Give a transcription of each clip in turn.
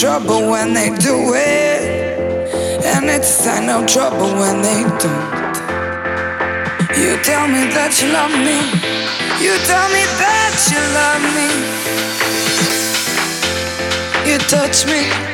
trouble when they do it, and it's a sign of trouble when they don't. You tell me that you love me, you tell me that you love me, you touch me.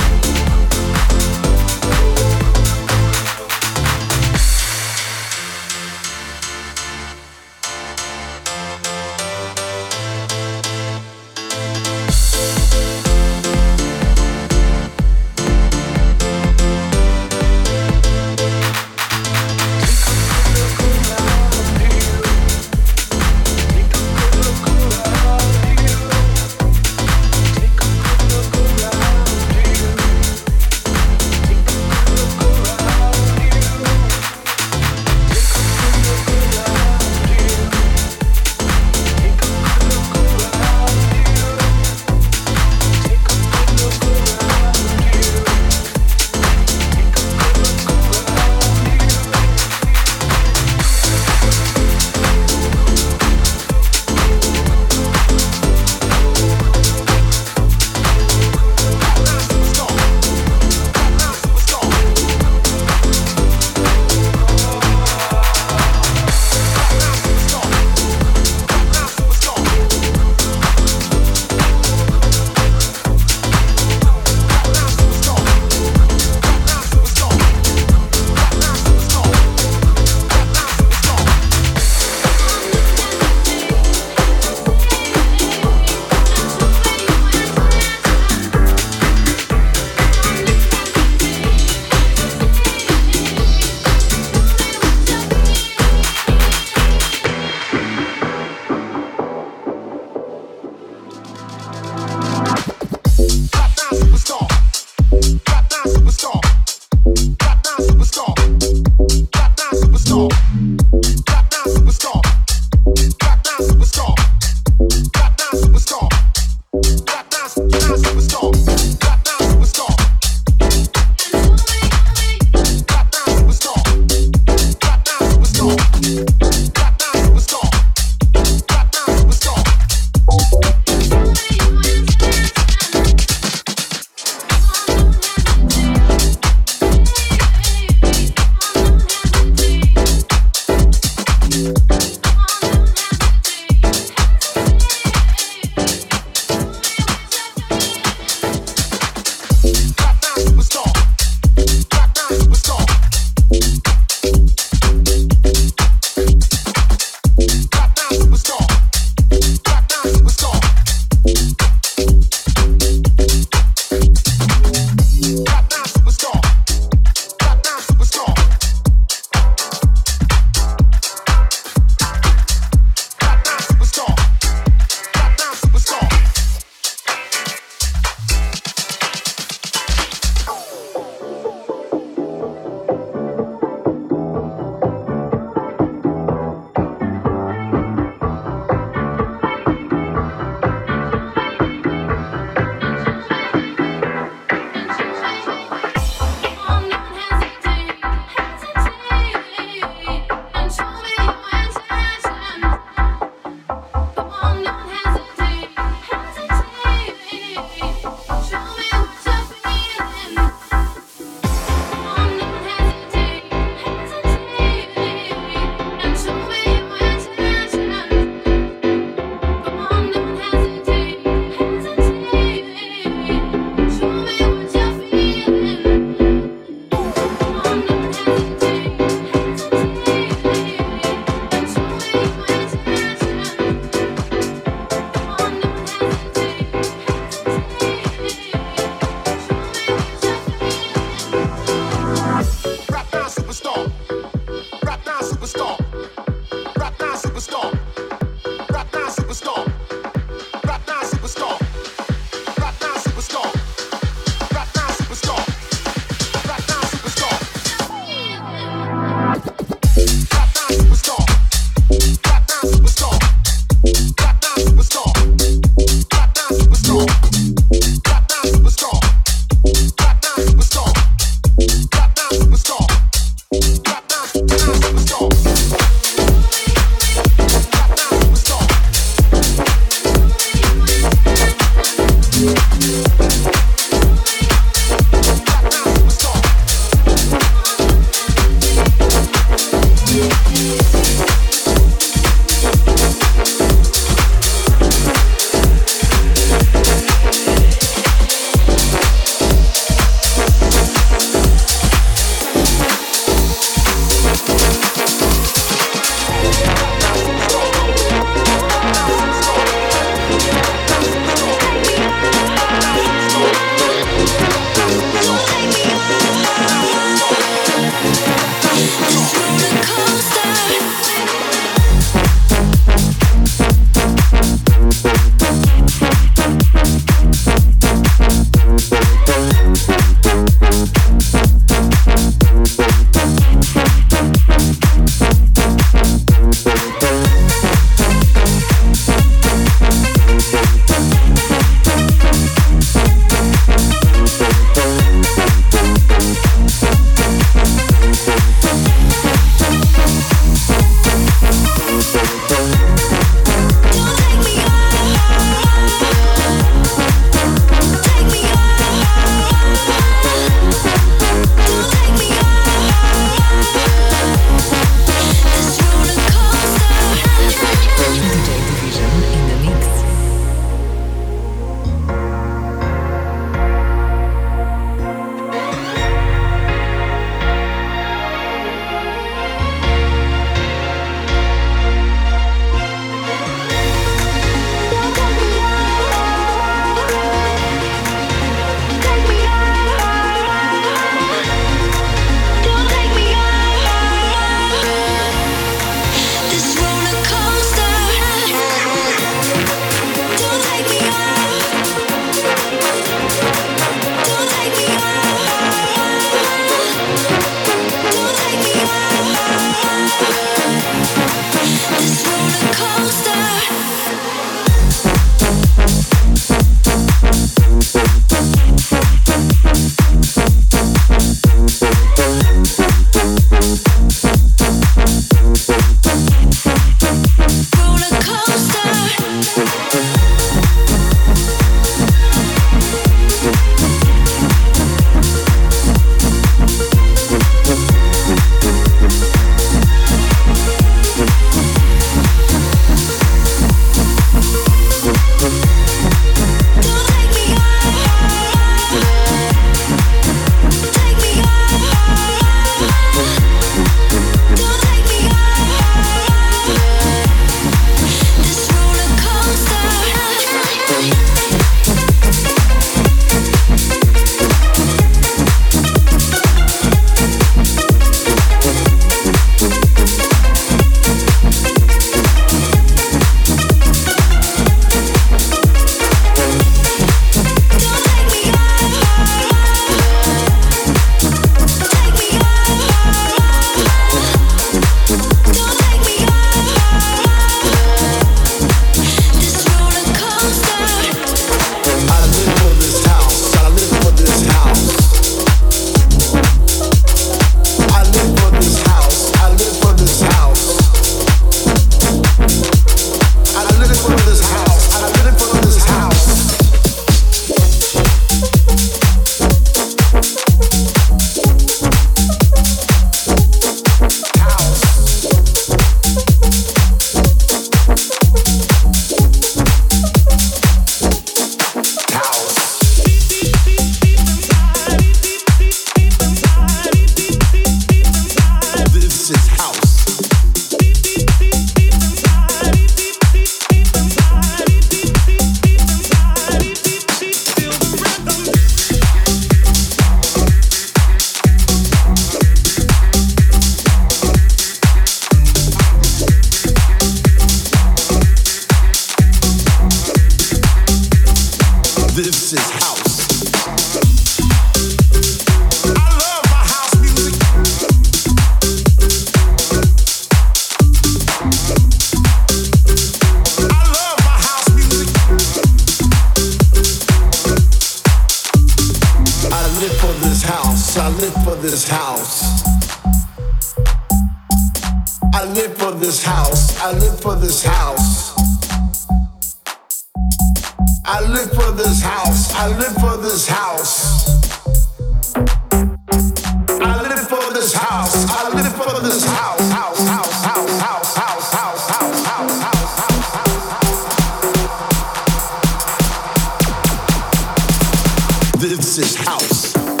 This is house.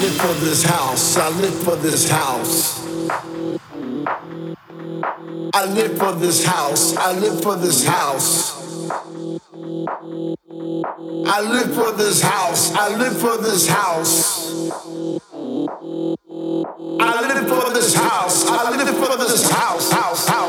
live for this house. I live for this house. I live for this house. I live for this house. I live for this house. I live for this house. I live for this house. I live for this house. House. House.